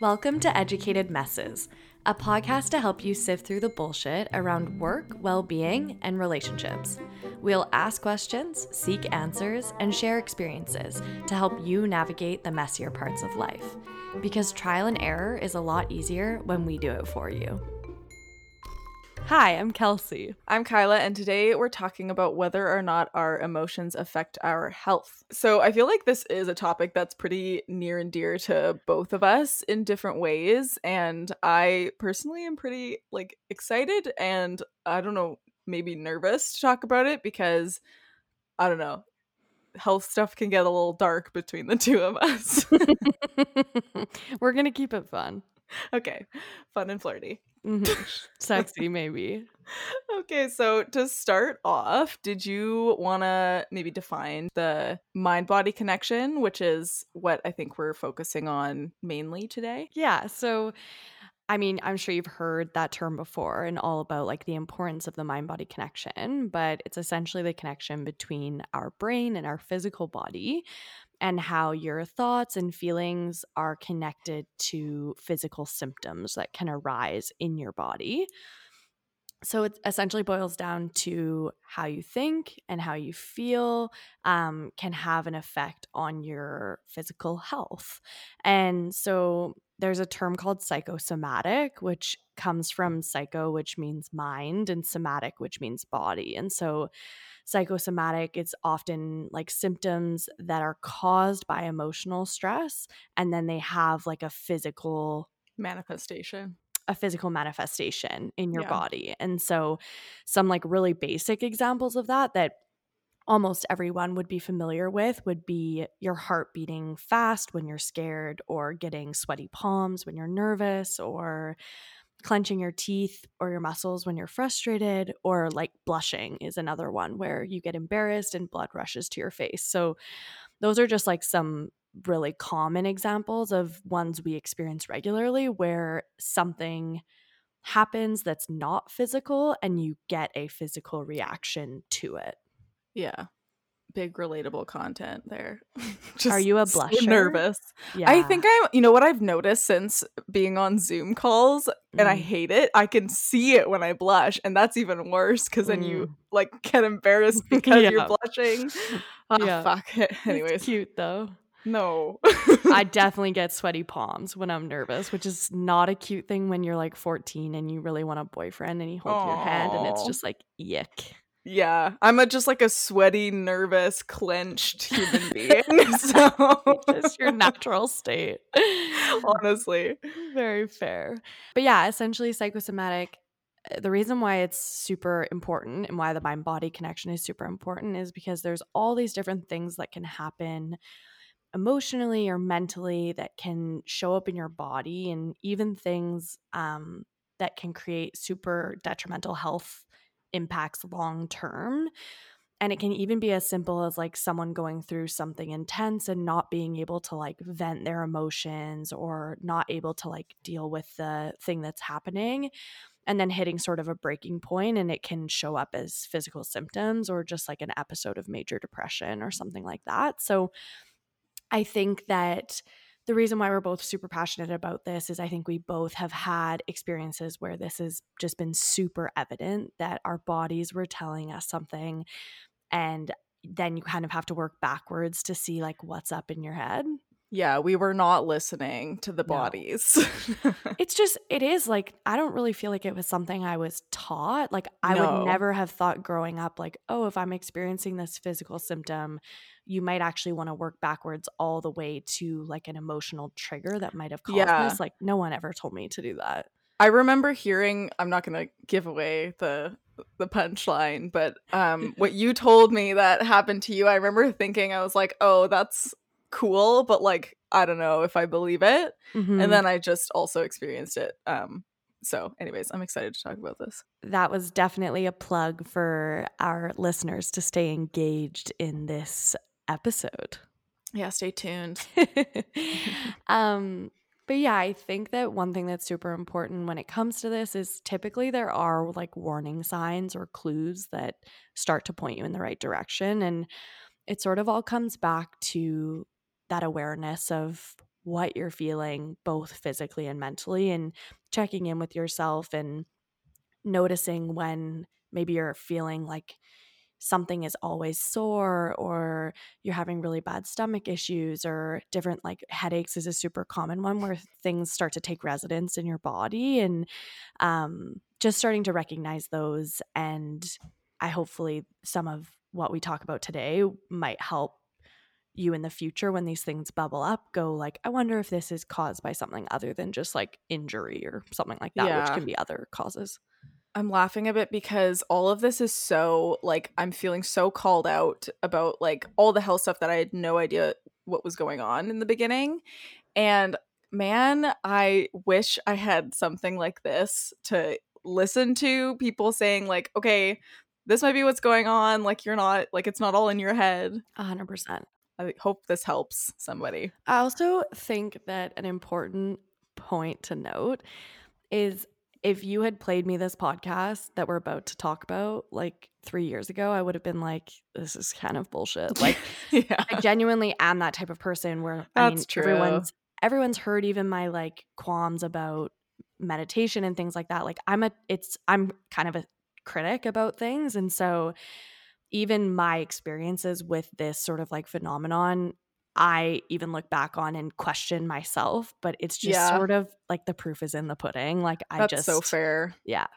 Welcome to Educated Messes, a podcast to help you sift through the bullshit around work, well being, and relationships. We'll ask questions, seek answers, and share experiences to help you navigate the messier parts of life. Because trial and error is a lot easier when we do it for you. Hi, I'm Kelsey. I'm Kyla, and today we're talking about whether or not our emotions affect our health. So, I feel like this is a topic that's pretty near and dear to both of us in different ways. And I personally am pretty like excited and I don't know, maybe nervous to talk about it because I don't know, health stuff can get a little dark between the two of us. We're going to keep it fun. okay, fun and flirty. Mm-hmm. Sexy, maybe. Okay, so to start off, did you want to maybe define the mind body connection, which is what I think we're focusing on mainly today? Yeah. So, I mean, I'm sure you've heard that term before and all about like the importance of the mind body connection, but it's essentially the connection between our brain and our physical body and how your thoughts and feelings are connected to physical symptoms that can arise in your body. So it essentially boils down to how you think and how you feel um, can have an effect on your physical health. And so there's a term called psychosomatic, which comes from psycho, which means mind, and somatic, which means body. And so psychosomatic it's often like symptoms that are caused by emotional stress and then they have like a physical manifestation a physical manifestation in your yeah. body and so some like really basic examples of that that almost everyone would be familiar with would be your heart beating fast when you're scared or getting sweaty palms when you're nervous or clenching your teeth or your muscles when you're frustrated, or like blushing is another one where you get embarrassed and blood rushes to your face. So, those are just like some really common examples of ones we experience regularly where something happens that's not physical and you get a physical reaction to it. Yeah big relatable content there. Are you a blusher? So nervous. Yeah. I think I'm you know what I've noticed since being on Zoom calls mm. and I mm. hate it. I can see it when I blush and that's even worse cuz then mm. you like get embarrassed because yeah. you're blushing. Oh, yeah. fuck it. Anyways. It's cute though. No. I definitely get sweaty palms when I'm nervous, which is not a cute thing when you're like 14 and you really want a boyfriend and he holds Aww. your hand and it's just like yuck. Yeah, I'm a, just like a sweaty, nervous, clenched human being. so just your natural state. Honestly, very fair. But yeah, essentially psychosomatic uh, the reason why it's super important and why the mind body connection is super important is because there's all these different things that can happen emotionally or mentally that can show up in your body and even things um, that can create super detrimental health impacts long term. And it can even be as simple as like someone going through something intense and not being able to like vent their emotions or not able to like deal with the thing that's happening and then hitting sort of a breaking point and it can show up as physical symptoms or just like an episode of major depression or something like that. So I think that the reason why we're both super passionate about this is I think we both have had experiences where this has just been super evident that our bodies were telling us something and then you kind of have to work backwards to see like what's up in your head. Yeah, we were not listening to the no. bodies. it's just, it is like, I don't really feel like it was something I was taught. Like, I no. would never have thought growing up, like, oh, if I'm experiencing this physical symptom, you might actually want to work backwards all the way to like an emotional trigger that might have caused yeah. this. Like no one ever told me to do that. I remember hearing I'm not going to give away the the punchline, but um what you told me that happened to you, I remember thinking I was like, "Oh, that's cool, but like I don't know if I believe it." Mm-hmm. And then I just also experienced it. Um so anyways i'm excited to talk about this that was definitely a plug for our listeners to stay engaged in this episode. Yeah, stay tuned. um, but yeah, I think that one thing that's super important when it comes to this is typically there are like warning signs or clues that start to point you in the right direction. And it sort of all comes back to that awareness of what you're feeling both physically and mentally and checking in with yourself and noticing when maybe you're feeling like something is always sore or you're having really bad stomach issues or different like headaches is a super common one where things start to take residence in your body and um, just starting to recognize those and i hopefully some of what we talk about today might help you in the future when these things bubble up go like i wonder if this is caused by something other than just like injury or something like that yeah. which can be other causes I'm laughing a bit because all of this is so like I'm feeling so called out about like all the health stuff that I had no idea what was going on in the beginning. And man, I wish I had something like this to listen to people saying like, okay, this might be what's going on, like you're not like it's not all in your head. 100%. I hope this helps somebody. I also think that an important point to note is if you had played me this podcast that we're about to talk about like three years ago, I would have been like, this is kind of bullshit. Like, yeah. I genuinely am that type of person where That's I mean, true. everyone's everyone's heard even my like qualms about meditation and things like that. Like, I'm a it's I'm kind of a critic about things, and so even my experiences with this sort of like phenomenon I even look back on and question myself, but it's just yeah. sort of like the proof is in the pudding. Like I That's just so fair. Yeah.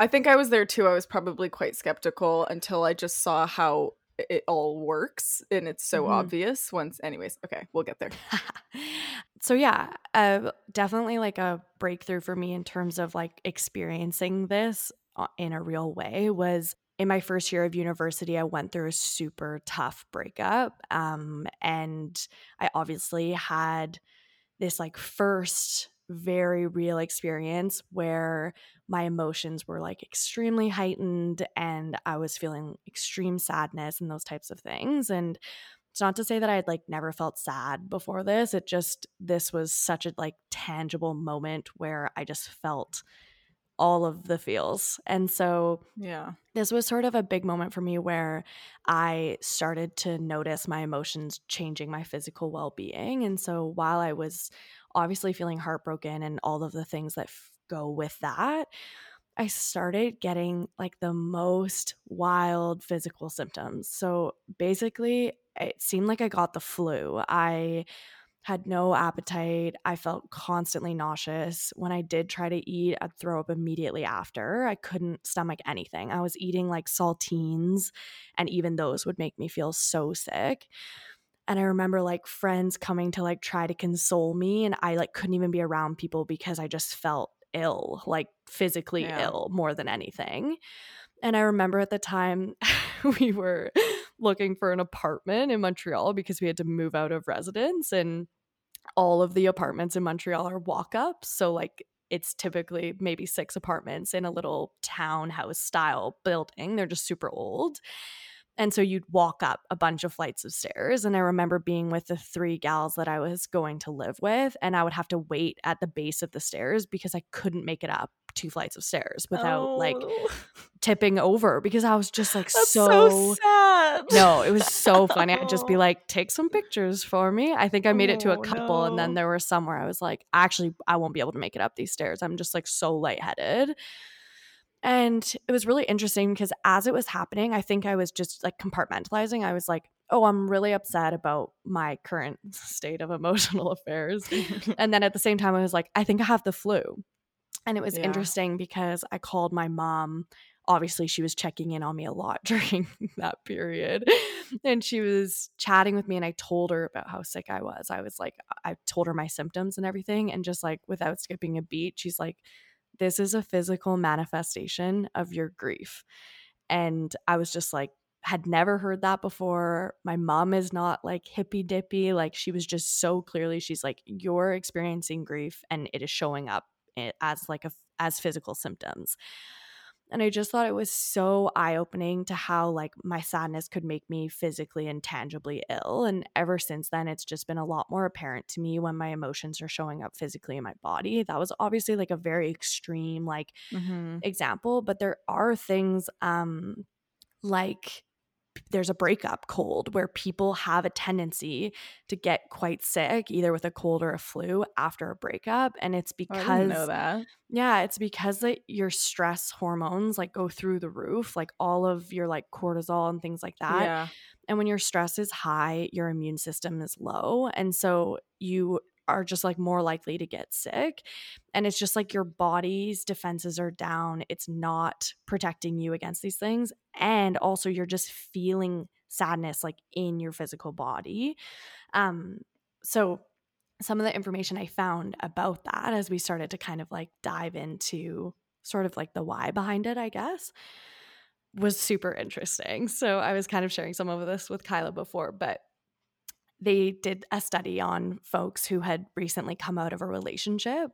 I think I was there too. I was probably quite skeptical until I just saw how it all works and it's so mm-hmm. obvious once anyways okay we'll get there so yeah uh, definitely like a breakthrough for me in terms of like experiencing this uh, in a real way was in my first year of university, I went through a super tough breakup. Um, and I obviously had this like first very real experience where my emotions were like extremely heightened and I was feeling extreme sadness and those types of things. And it's not to say that I had like never felt sad before this. It just, this was such a like tangible moment where I just felt all of the feels. And so, yeah, this was sort of a big moment for me where I started to notice my emotions changing my physical well being. And so, while I was obviously feeling heartbroken and all of the things that f- go with that, I started getting like the most wild physical symptoms. So basically, it seemed like I got the flu. I had no appetite. I felt constantly nauseous. When I did try to eat, I'd throw up immediately after. I couldn't stomach anything. I was eating like saltines, and even those would make me feel so sick. And I remember like friends coming to like try to console me, and I like couldn't even be around people because I just felt ill, like physically yeah. ill more than anything. And I remember at the time we were looking for an apartment in Montreal because we had to move out of residence and all of the apartments in Montreal are walk ups. So like it's typically maybe six apartments in a little townhouse style building. They're just super old. And so you'd walk up a bunch of flights of stairs. And I remember being with the three gals that I was going to live with, and I would have to wait at the base of the stairs because I couldn't make it up two flights of stairs without oh. like tipping over because I was just like so, so, sad. No, it was so funny. I'd just be like, take some pictures for me. I think I made it to a oh, couple, no. and then there were some where I was like, actually, I won't be able to make it up these stairs. I'm just like so lightheaded. And it was really interesting because as it was happening, I think I was just like compartmentalizing. I was like, oh, I'm really upset about my current state of emotional affairs. and then at the same time, I was like, I think I have the flu. And it was yeah. interesting because I called my mom. Obviously, she was checking in on me a lot during that period. And she was chatting with me, and I told her about how sick I was. I was like, I told her my symptoms and everything. And just like without skipping a beat, she's like, This is a physical manifestation of your grief. And I was just like, had never heard that before. My mom is not like hippy dippy. Like she was just so clearly, she's like, You're experiencing grief and it is showing up eh, as like a as physical symptoms and i just thought it was so eye-opening to how like my sadness could make me physically and tangibly ill and ever since then it's just been a lot more apparent to me when my emotions are showing up physically in my body that was obviously like a very extreme like mm-hmm. example but there are things um like there's a breakup cold where people have a tendency to get quite sick either with a cold or a flu after a breakup and it's because oh, know that. Yeah, it's because that your stress hormones like go through the roof, like all of your like cortisol and things like that. Yeah. And when your stress is high, your immune system is low. And so you are just like more likely to get sick. And it's just like your body's defenses are down. It's not protecting you against these things. And also, you're just feeling sadness like in your physical body. Um, so, some of the information I found about that as we started to kind of like dive into sort of like the why behind it, I guess, was super interesting. So I was kind of sharing some of this with Kyla before, but they did a study on folks who had recently come out of a relationship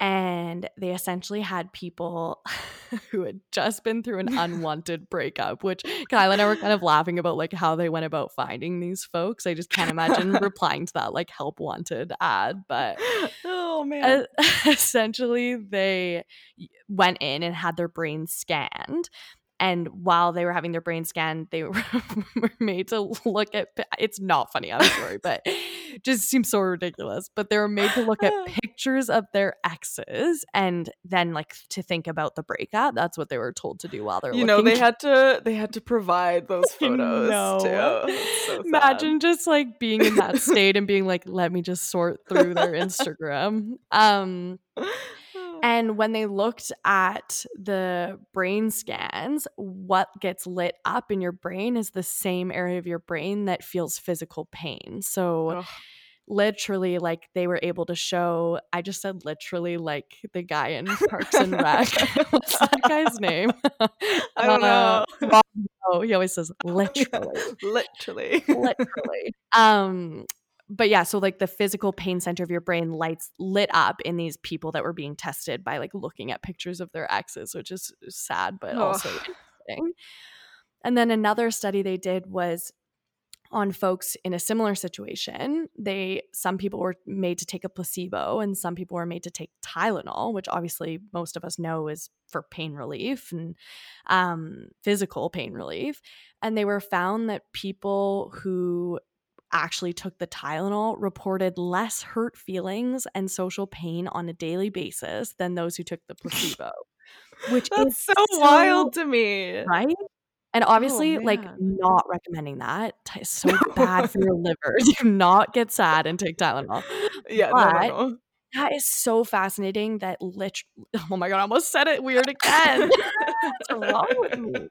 and they essentially had people who had just been through an unwanted breakup which Kyla and i were kind of laughing about like how they went about finding these folks. I just can't imagine replying to that like help wanted ad but oh man. essentially they went in and had their brains scanned and while they were having their brain scanned they were, made to look at it's not funny i'm sorry but just seems so ridiculous but they were made to look at pictures of their exes and then like to think about the breakup that's what they were told to do while they're you know they had to they had to provide those photos too. so imagine just like being in that state and being like let me just sort through their instagram. Um and when they looked at the brain scans, what gets lit up in your brain is the same area of your brain that feels physical pain. So, Ugh. literally, like they were able to show, I just said literally, like the guy in Parks and Rec. What's that guy's name? I don't uh, know. Oh, he always says literally. literally. literally. Um, but yeah, so like the physical pain center of your brain lights lit up in these people that were being tested by like looking at pictures of their exes, which is sad but oh. also interesting. And then another study they did was on folks in a similar situation. They some people were made to take a placebo and some people were made to take Tylenol, which obviously most of us know is for pain relief and um, physical pain relief. And they were found that people who actually took the Tylenol reported less hurt feelings and social pain on a daily basis than those who took the placebo. Which That's is so, so wild to me. Right? And oh, obviously, oh, like not recommending that. It's so bad for your liver. Do not get sad and take Tylenol. Yeah, but no, no, no. That is so fascinating that literally, oh my God, I almost said it weird again. What's wrong with me?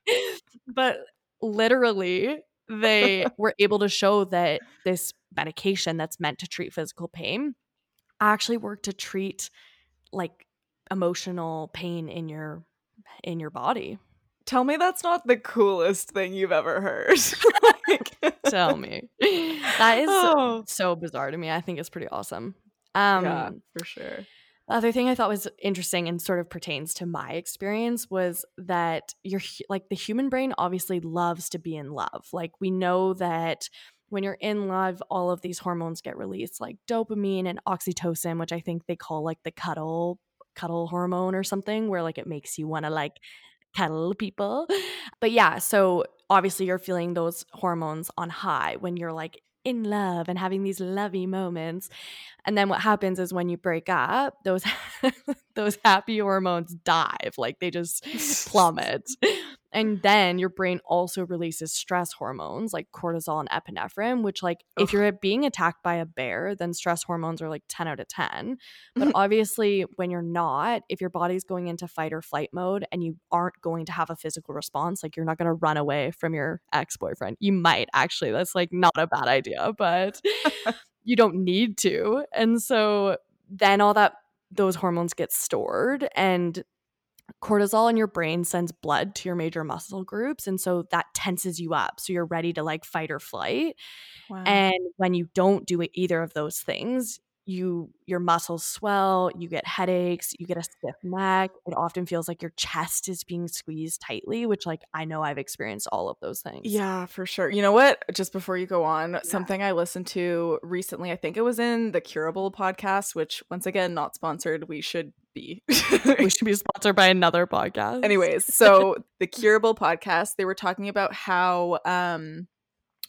But literally, they were able to show that this medication that's meant to treat physical pain actually worked to treat like emotional pain in your in your body. Tell me that's not the coolest thing you've ever heard. like, Tell me. That is oh. so bizarre to me. I think it's pretty awesome. Um yeah, for sure. The other thing I thought was interesting and sort of pertains to my experience was that you're like the human brain obviously loves to be in love. Like we know that when you're in love, all of these hormones get released, like dopamine and oxytocin, which I think they call like the cuddle cuddle hormone or something, where like it makes you want to like cuddle people. But yeah, so obviously you're feeling those hormones on high when you're like in love and having these lovey moments. And then what happens is when you break up, those those happy hormones dive, like they just plummet. And then your brain also releases stress hormones like cortisol and epinephrine which like Ugh. if you're being attacked by a bear then stress hormones are like 10 out of 10 but obviously when you're not if your body's going into fight or flight mode and you aren't going to have a physical response like you're not going to run away from your ex-boyfriend. You might actually. That's like not a bad idea but you don't need to. And so then all that those hormones get stored and cortisol in your brain sends blood to your major muscle groups and so that tenses you up so you're ready to like fight or flight wow. and when you don't do either of those things you your muscles swell, you get headaches, you get a stiff neck. It often feels like your chest is being squeezed tightly, which like I know I've experienced all of those things. Yeah, for sure. You know what? Just before you go on, yeah. something I listened to recently, I think it was in the Curable podcast, which once again not sponsored. We should be. we should be sponsored by another podcast. Anyways, so the Curable podcast, they were talking about how um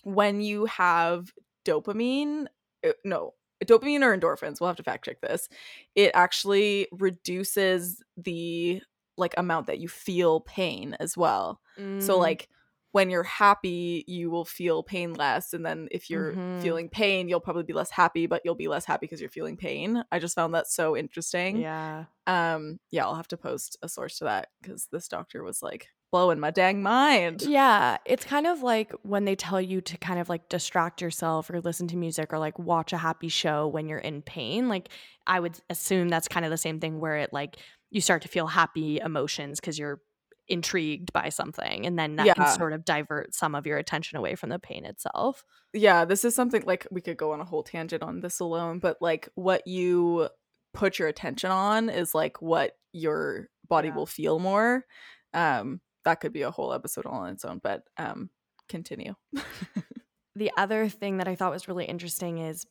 when you have dopamine, uh, no, dopamine or endorphins, we'll have to fact check this. It actually reduces the like amount that you feel pain as well. Mm. So like when you're happy, you will feel pain less. And then if you're mm-hmm. feeling pain, you'll probably be less happy, but you'll be less happy because you're feeling pain. I just found that so interesting. Yeah. Um, yeah, I'll have to post a source to that because this doctor was like blowing my dang mind. Yeah. It's kind of like when they tell you to kind of like distract yourself or listen to music or like watch a happy show when you're in pain. Like I would assume that's kind of the same thing where it like you start to feel happy emotions because you're intrigued by something and then that yeah. can sort of divert some of your attention away from the pain itself. Yeah, this is something like we could go on a whole tangent on this alone, but like what you put your attention on is like what your body yeah. will feel more. Um that could be a whole episode all on its own, but um continue. the other thing that I thought was really interesting is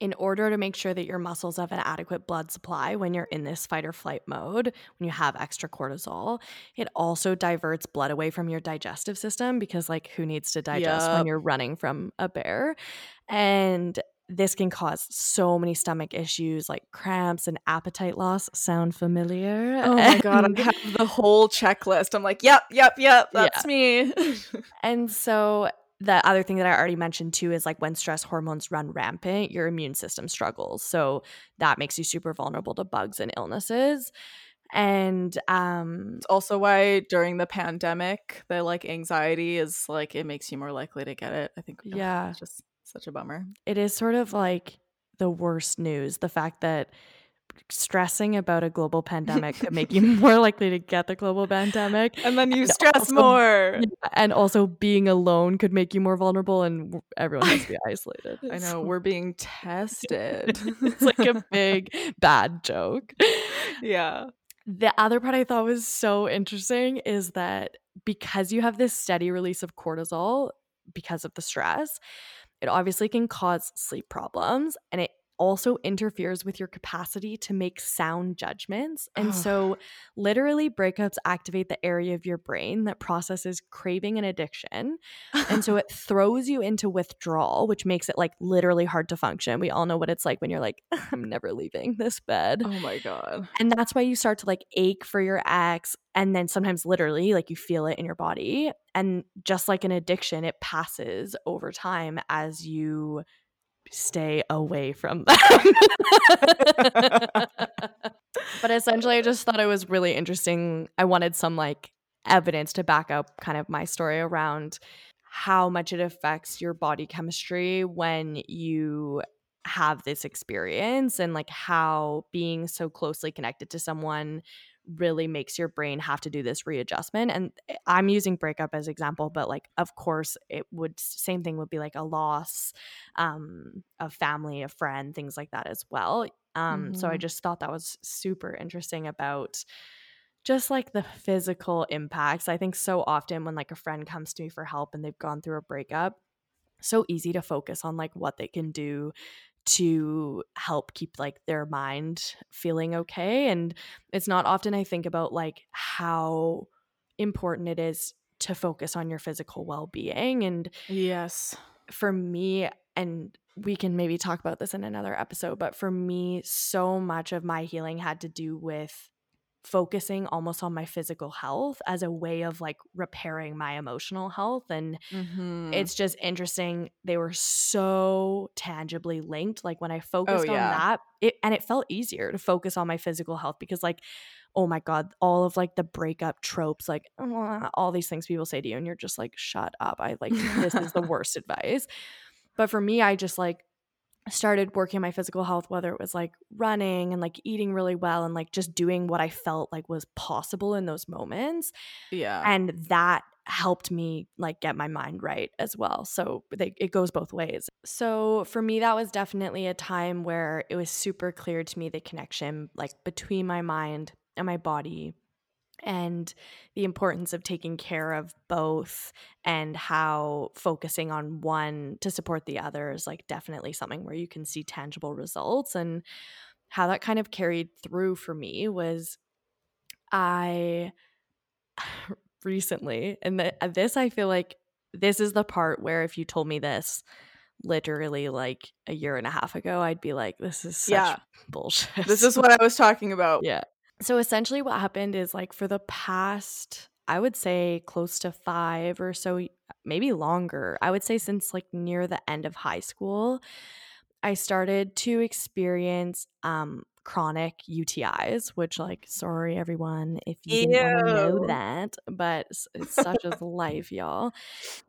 in order to make sure that your muscles have an adequate blood supply when you're in this fight or flight mode, when you have extra cortisol, it also diverts blood away from your digestive system because, like, who needs to digest yep. when you're running from a bear? And this can cause so many stomach issues like cramps and appetite loss. Sound familiar? Oh my god, I have the whole checklist. I'm like, yep, yep, yep, that's yeah. me. and so the other thing that I already mentioned too is like when stress hormones run rampant, your immune system struggles. So that makes you super vulnerable to bugs and illnesses. And um it's also why during the pandemic, the like anxiety is like it makes you more likely to get it. I think yeah, just such a bummer. It is sort of like the worst news, the fact that stressing about a global pandemic could make you more likely to get the global pandemic. And then you and stress also, more. And also being alone could make you more vulnerable and everyone has to be isolated. I know, we're being tested. it's like a big bad joke. Yeah. The other part I thought was so interesting is that because you have this steady release of cortisol because of the stress, it obviously can cause sleep problems and it also interferes with your capacity to make sound judgments. And oh. so, literally, breakups activate the area of your brain that processes craving and addiction. and so, it throws you into withdrawal, which makes it like literally hard to function. We all know what it's like when you're like, I'm never leaving this bed. Oh my God. And that's why you start to like ache for your ex. And then sometimes, literally, like you feel it in your body. And just like an addiction, it passes over time as you stay away from them. but essentially, I just thought it was really interesting. I wanted some like evidence to back up kind of my story around how much it affects your body chemistry when you have this experience and like how being so closely connected to someone really makes your brain have to do this readjustment and eh, i'm using breakup as example but like of course it would same thing would be like a loss um of family a friend things like that as well um mm-hmm. so i mm-hmm. just thought that was super interesting about just like the physical impacts i think so often when like a friend comes to me for help and they've gone through a breakup so easy to focus on like what they can do to help keep like their mind feeling okay and it's not often i think about like how important it is to focus on your physical well-being and yes. for me and we can maybe talk about this in another episode but for me so much of my healing had to do with focusing almost on my physical health as a way of like repairing my emotional health and mm-hmm. it's just interesting they were so tangibly linked like when i oh, focused oh, yeah. on that it and it felt easier to focus on my physical health because like oh my god all of like the breakup tropes like all these things people say to you and you're just like shut up i like this is the worst advice but for me i just like started working on my physical health whether it was like running and like eating really well and like just doing what i felt like was possible in those moments yeah. and that helped me like get my mind right as well. So they, it goes both ways. So for me that was definitely a time where it was super clear to me the connection like between my mind and my body and the importance of taking care of both and how focusing on one to support the other is like definitely something where you can see tangible results and how that kind of carried through for me was I recently, and the, uh, this I feel like this is the part where if you told me this literally like a year and a half ago, I'd be like, this is such Yeah. bullshit. This is what I was talking about. yeah. So essentially, what happened is like for the past, I would say close to five or so, maybe longer, I would say since like near the end of high school, I started to experience um chronic UTIs, which like sorry everyone if you didn't want to know that, but it's such as life, y'all.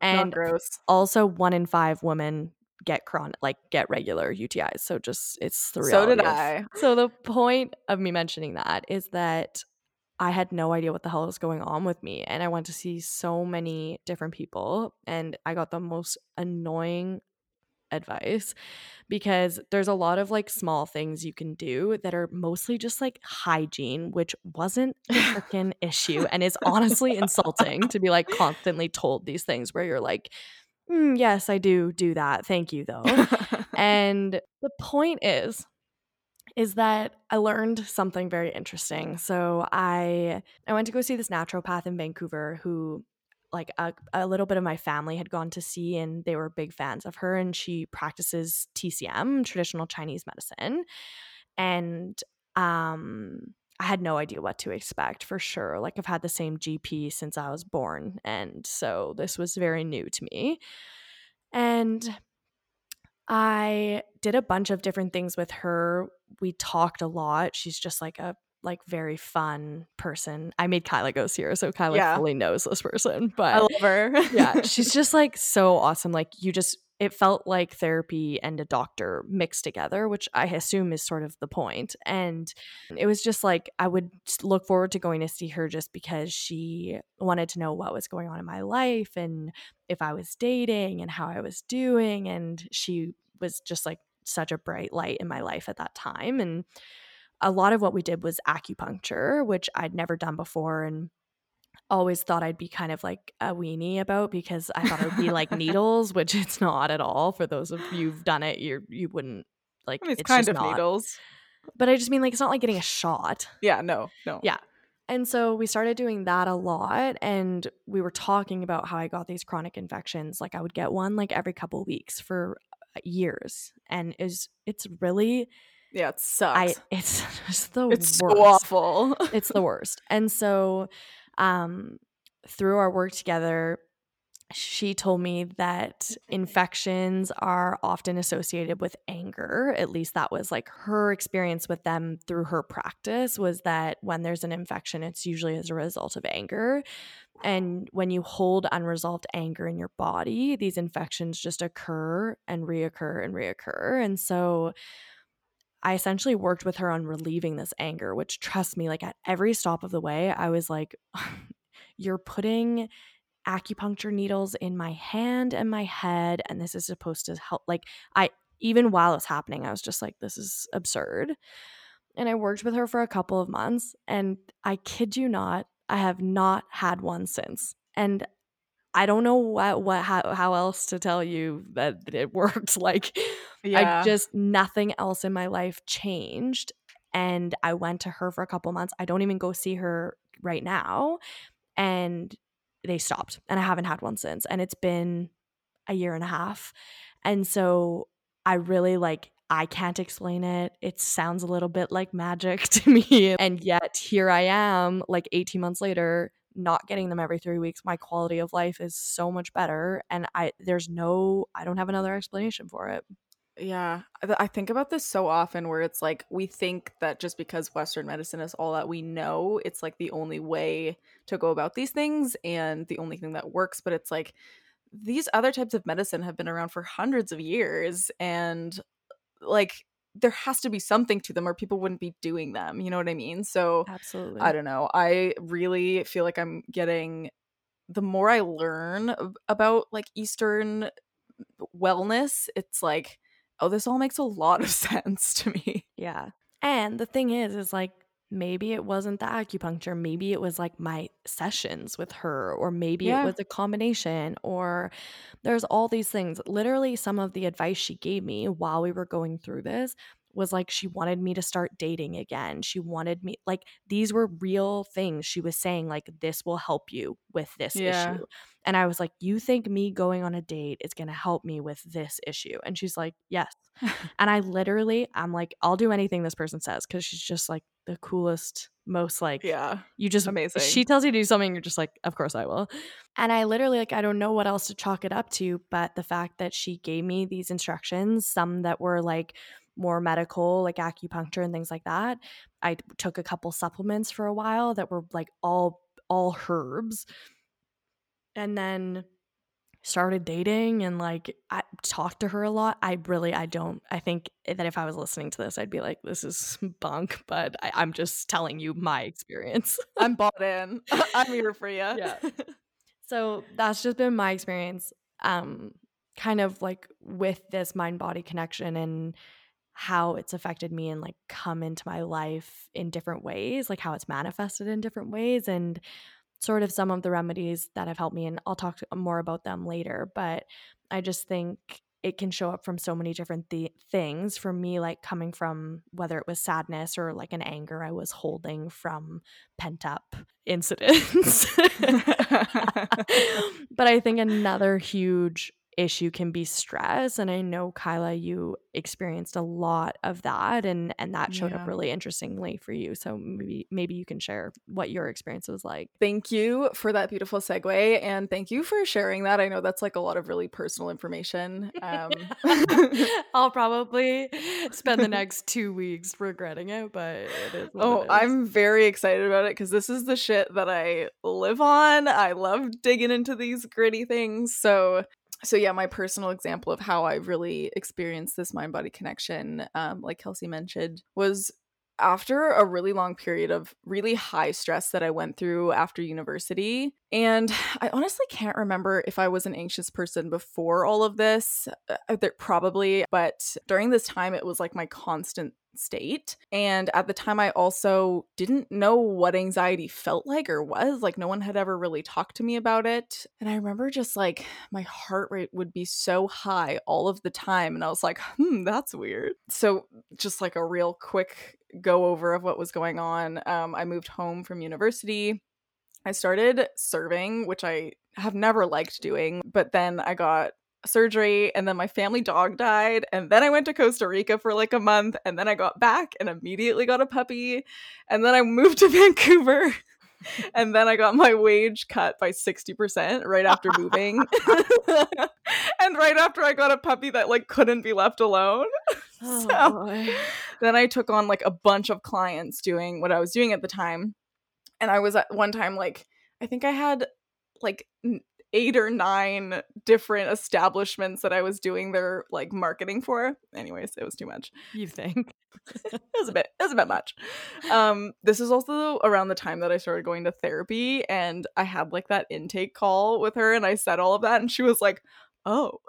And gross. also one in five women get chronic like get regular UTIs. So just it's the So did of- I. So the point of me mentioning that is that I had no idea what the hell was going on with me. And I went to see so many different people and I got the most annoying advice because there's a lot of like small things you can do that are mostly just like hygiene, which wasn't the freaking issue and is honestly insulting to be like constantly told these things where you're like, "Mm, yes, I do do that. Thank you though. and the point is, is that I learned something very interesting. So I I went to go see this naturopath in Vancouver who like a, a little bit of my family had gone to see and they were big fans of her and she practices TCM, traditional Chinese medicine. And um I had no idea what to expect for sure. Like I've had the same GP since I was born and so this was very new to me. And I did a bunch of different things with her. We talked a lot. She's just like a like very fun person. I made Kyla go see her, so Kyla Yeah. fully knows this person. But I love her. yeah, she's just like so awesome. Like you just it felt like therapy and a doctor mixed together, which I assume is sort of the point. And it was just like I would look forward to going to see her just because she wanted to know what was going on in my life and if I was dating and how I was doing. And she was just like such a bright light in my life at that time. And a lot of what we did was acupuncture, which I'd never done before. And always thought I'd be kind of like a weenie about because I thought it would be like needles, which it's not at all. For those of you who've done it, you you wouldn't like I mean, it's, it's kind of not. needles. But I just mean like it's not like getting a shot. Yeah, no, no. Yeah. And so we started doing that a lot and we were talking about how I got these chronic infections. Like I would get one like every couple weeks for uh, years. And is it's really Yeah, it sucks. I it's just the it's worst so awful. it's the worst. And so um through our work together she told me that infections are often associated with anger. At least that was like her experience with them through her practice was that when there's an infection it's usually as a result of anger. And when you hold unresolved anger in your body, these infections just occur and reoccur and reoccur. And so I essentially worked with her on relieving this anger, which trust me, like at every stop of the way, I was like, you're putting acupuncture needles in my hand and my head, and this is supposed to help. Like, I, even while it's happening, I was just like, this is absurd. And I worked with her for a couple of months, and I kid you not, I have not had one since. And I don't know what, what, how, how else to tell you that it worked. Like, yeah. I just nothing else in my life changed. And I went to her for a couple months. I don't even go see her right now. And they stopped. And I haven't had one since. And it's been a year and a half. And so I really like I can't explain it. It sounds a little bit like magic to me. And yet here I am, like 18 months later, not getting them every three weeks. My quality of life is so much better. And I there's no I don't have another explanation for it. Yeah, I think about this so often where it's like we think that just because Western medicine is all that we know, it's like the only way to go about these things and the only thing that works. But it's like these other types of medicine have been around for hundreds of years and like there has to be something to them or people wouldn't be doing them. You know what I mean? So Absolutely. I don't know. I really feel like I'm getting the more I learn about like Eastern wellness, it's like, oh, this all makes a lot of sense to me. Yeah. And the thing is, is like maybe it wasn't the acupuncture. Maybe it was like my sessions with her, or maybe Yeah. it was a combination, or there's all these things. Literally, some of the advice she gave me while we were going through this was like she wanted me to start dating again. She wanted me like these were real things she was saying like this will help you with this Yeah. issue. And I was like, "You think me going on a date is going to help me with this issue?" And she's like, "Yes." and I literally I'm like, "I'll do anything this person says cuz she's just like the coolest, most like yeah. you just Amazing. She tells you to do something, you're just like, "Of course I will." And I literally like I don't know what else to chalk it up to, but the fact that she gave me these instructions, some that were like more medical, like acupuncture and things like that. I took a couple supplements for a while that were like all all herbs. And then started dating and like I talked to her a lot. I really I don't I think that if I was listening to this, I'd be like, this is bunk, but I, I'm just telling you my experience. I'm bought in. I'm here for you. Yeah. so that's just been my experience. Um kind of like with this mind body connection and how it's affected me and like come into my life in different ways, like how it's manifested in different ways and sort of some of the remedies that have helped me and I'll talk more about them later, but I just think it can show up from so many different th- things for me like coming from whether it was sadness or like an anger i was holding from pent up incidents. But i think another huge issue can be stress and i know kyla you experienced a lot of that and and that showed Yeah. up really interestingly for you so maybe maybe you can share what your experience was like Thank you for that beautiful segue. And thank you for sharing that. I know that's like a lot of really personal information. Um, i'll probably spend the next two weeks regretting it but it is oh, it. I'm very excited about it because this is the shit that I live on. I love digging into these gritty things. So, so yeah, my personal example of how I really experienced this mind body connection, um, like Kelsey mentioned, was after a really long period of really high stress that I went through after university. And I honestly can't remember if I was an anxious person before all of this. Uh, there, probably, but during this time, it was like my constant state. And at the time, I also didn't know what anxiety felt like or was. Like, no one had ever really talked to me about it. And I remember just like my heart rate would be so high all of the time. And I was like, hmm, that's weird. So, just like a real quick go over of what was going on. Um, I moved home from university. I started serving, which I have never liked doing, but then I got surgery and then my family dog died and then I went to Costa Rica for like a month and then I got back and immediately got a puppy and then I moved to Vancouver and then I got my wage cut by 60% right after moving. and right after I got a puppy that like couldn't be left alone. oh, so- boy. then I took on like a bunch of clients doing what I was doing at the time. And I was at one time like, I think I had like eight or nine different establishments that I was doing their like marketing for. Anyways, it was too much. you think It was a bit, it was a bit much. Um, this is also around the time that I started going to therapy and I had like that intake call with her and I said all of that and she was like, oh,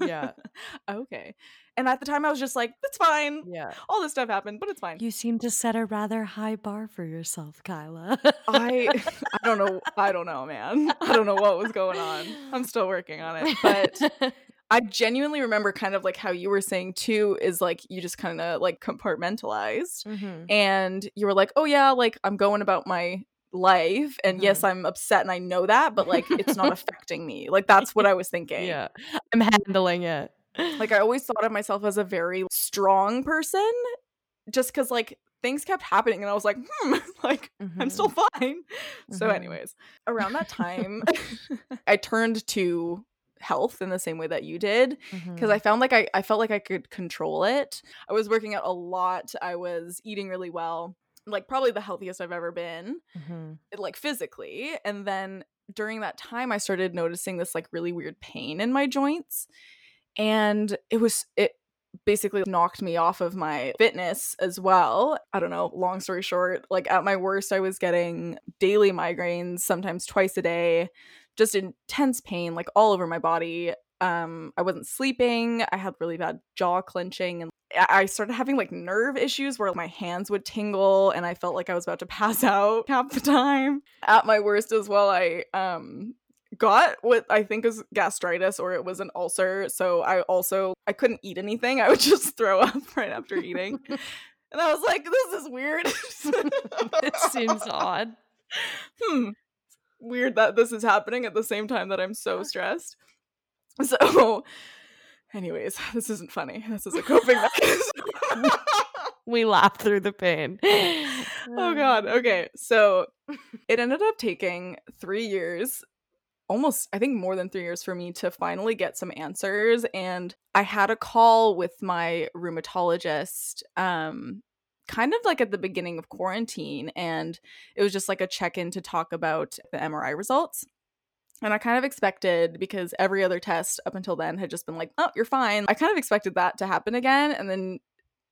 Yeah. okay. And at the time I was just like, it's fine yeah all this stuff happened, but it's fine. you seem to set a rather high bar for yourself kyla I I don't know. I don't know, man. I don't know what was going on. I'm still working on it. But I genuinely remember kind of like how you were saying too is like you just kind of like compartmentalized Mhm. and you were like, "Oh yeah, like I'm going about my life and yes, I'm upset and I know that, but like it's not affecting me." Like that's what I was thinking. yeah i'm handling it Like I always thought of myself as a very strong person just cuz like things kept happening and I was like, "Hmm, like I'm still fine. So, Mhm. anyways, around that time, I turned to health in the same way that you did Mm-hmm. because I found like I, I felt like I could control it. I was working out a lot, I was eating really well, like probably the healthiest I've ever been, Mhm. like physically. And then during that time, I started noticing this like really weird pain in my joints. And it was, it, basically knocked me off of my fitness as well. I don't know, long story short, like at my worst I was getting daily migraines, sometimes twice a day, just intense pain like all over my body. Um I wasn't sleeping, I had really bad jaw clenching and I started having like nerve issues where my hands would tingle and I felt like I was about to pass out half the time. At my worst as well, I um got what I think is gastritis or it was an ulcer. So I also I couldn't eat anything. I would just throw up right after eating. and I was like, this is weird. it seems odd. Hmm. Weird that this is happening at the same time that I'm so stressed. So anyways, this isn't funny. This is a coping mechanism. we laugh through the pain. oh god. Okay. So it ended up taking 3 years almost I think more than 3 years for me to finally get some answers and I had a call with my rheumatologist um kind of like at the beginning of quarantine and it was just like a check-in to talk about the MRI results. And I kind of expected because every other test up until then had just been like, "Oh, you're fine." I kind of expected that to happen again and then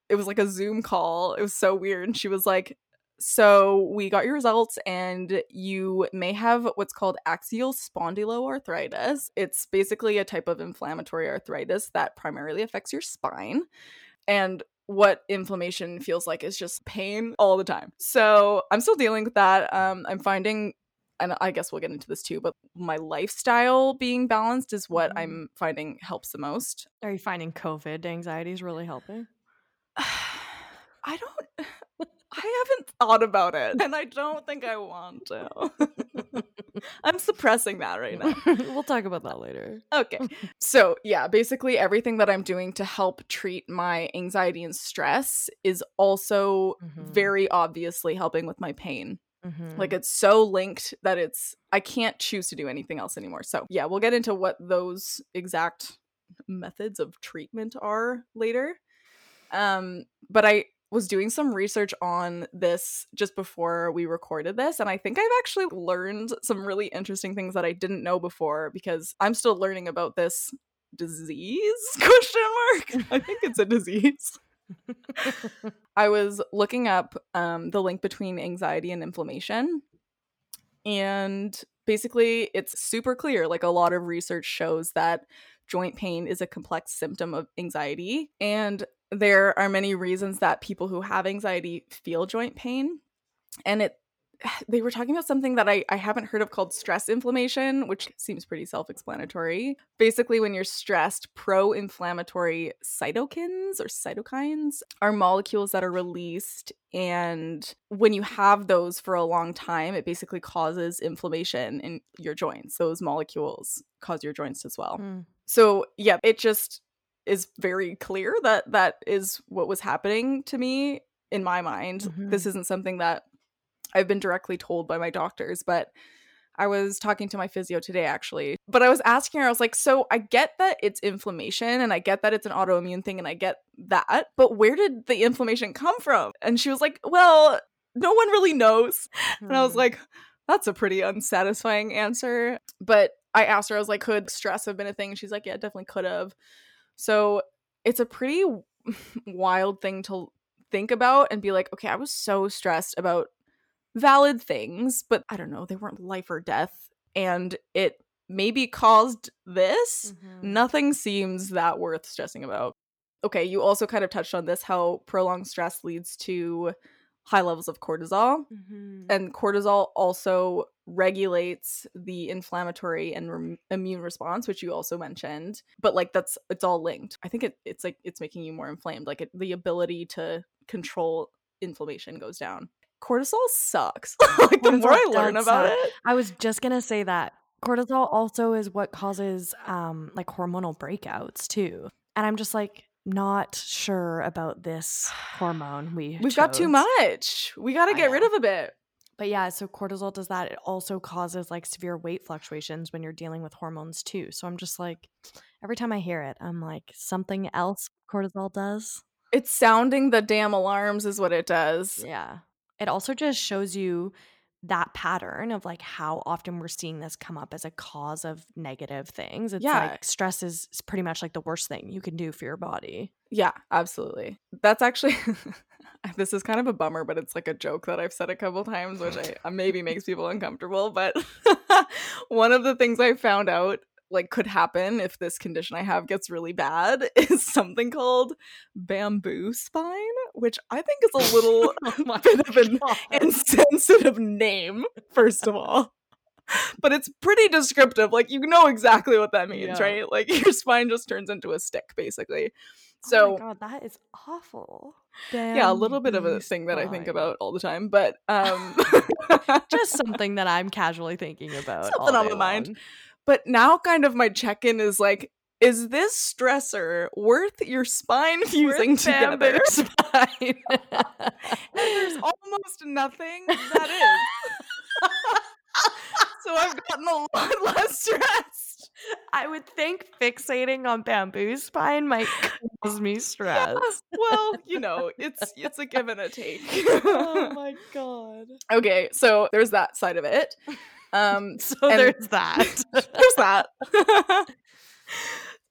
it was like a Zoom call. It was so weird. And she was like, so we got your results, and you may have what's called axial spondyloarthritis. It's basically a type of inflammatory arthritis that primarily affects your spine. And what inflammation feels like is just pain all the time. So I'm still dealing with that. Um, I'm finding, and I guess we'll get into this too, but my lifestyle being balanced is what Mhm. I'm finding helps the most. Are you finding COVID anxiety is really helping? I don't. I haven't thought about it, and I don't think I want to. I'm suppressing that right now. we'll talk about that later. Okay. So, yeah, basically everything that I'm doing to help treat my anxiety and stress is also Mhm. very obviously helping with my pain. Mhm. Like it's so linked that it's I can't choose to do anything else anymore. So, yeah, we'll get into what those exact methods of treatment are later. Um, but I was doing some research on this just before we recorded this and I think I've actually learned some really interesting things that I didn't know before because I'm still learning about this disease question mark. I think it's a disease. I was looking up um, the link between anxiety and inflammation. And basically, it's super clear. Like a lot of research shows that joint pain is a complex symptom of anxiety. And there are many reasons that people who have anxiety feel joint pain. And it they were talking about something that I, I haven't heard of called stress inflammation, which seems pretty self explanatory. Basically, when you're stressed, pro inflammatory cytokines or cytokines are molecules that are released. And when you have those for a long time, it basically causes inflammation in your joints. Those molecules cause your joints as well. Mm. So, yeah, it just is very clear that that is what was happening to me in my mind. Mhm. This isn't something that I've been directly told by my doctors, but I was talking to my physio today actually. But I was asking her, I was like, so I get that it's inflammation and I get that it's an autoimmune thing and I get that, but where did the inflammation come from? And she was like, well, no one really knows. And I was Hmm. like, that's a pretty unsatisfying answer. But I asked her, I was like, could stress have been a thing? She's like, yeah, it definitely could have. So it's a pretty wild thing to think about and be like, okay, I was so stressed about valid things, but I don't know, they weren't life or death. And it maybe caused this. Mhm. Nothing seems that worth stressing about. Okay, you also kind of touched on this how prolonged stress leads to high levels of cortisol Mhm. and cortisol also regulates the inflammatory and rem- immune response which you also mentioned but like that's it's all linked. I think it, it's like it's making you more inflamed like it, the ability to control inflammation goes down. Cortisol sucks. Like the Cortisol more i learn about suck. it. I was just gonna say that cortisol also is what causes um like hormonal breakouts too, and I'm just like not sure about this hormone we we've got too much. We got to get rid of a bit But yeah, so cortisol does that. It also causes like severe weight fluctuations when you're dealing with hormones too. So I'm just like, every time I hear it, I'm like, something else cortisol does. it's sounding the damn alarms is what it does Yeah. It also just shows you that pattern of like how often we're seeing this come up as a cause of negative things. It's Yeah. like stress is is pretty much like the worst thing you can do for your body. Yeah, absolutely. That's actually this is kind of a bummer, but it's like a joke that I've said a couple times, which I uh, maybe makes people uncomfortable. But one of the things I found out like could happen if this condition I have gets really bad is something called bamboo spine, which I think is a little Oh bit of an God. insensitive name. First of all, but it's pretty descriptive. Like you know exactly what that means, Yeah. right? Like your spine just turns into a stick, basically. Oh So my god, that is awful. yeah, a little bit of a thing that I think about all the time, but um Just something that I'm casually thinking about. Something on the mind. long. but now kind of my check-in is like is this stressor worth your spine fusing Worth together? spine. There's almost nothing that is. so I've gotten a lot less I would think fixating on bamboo spine might cause me stress. Well, you know, it's it's a give and a take. oh my god. okay, so there's that side of it. Um So there's that. there's that.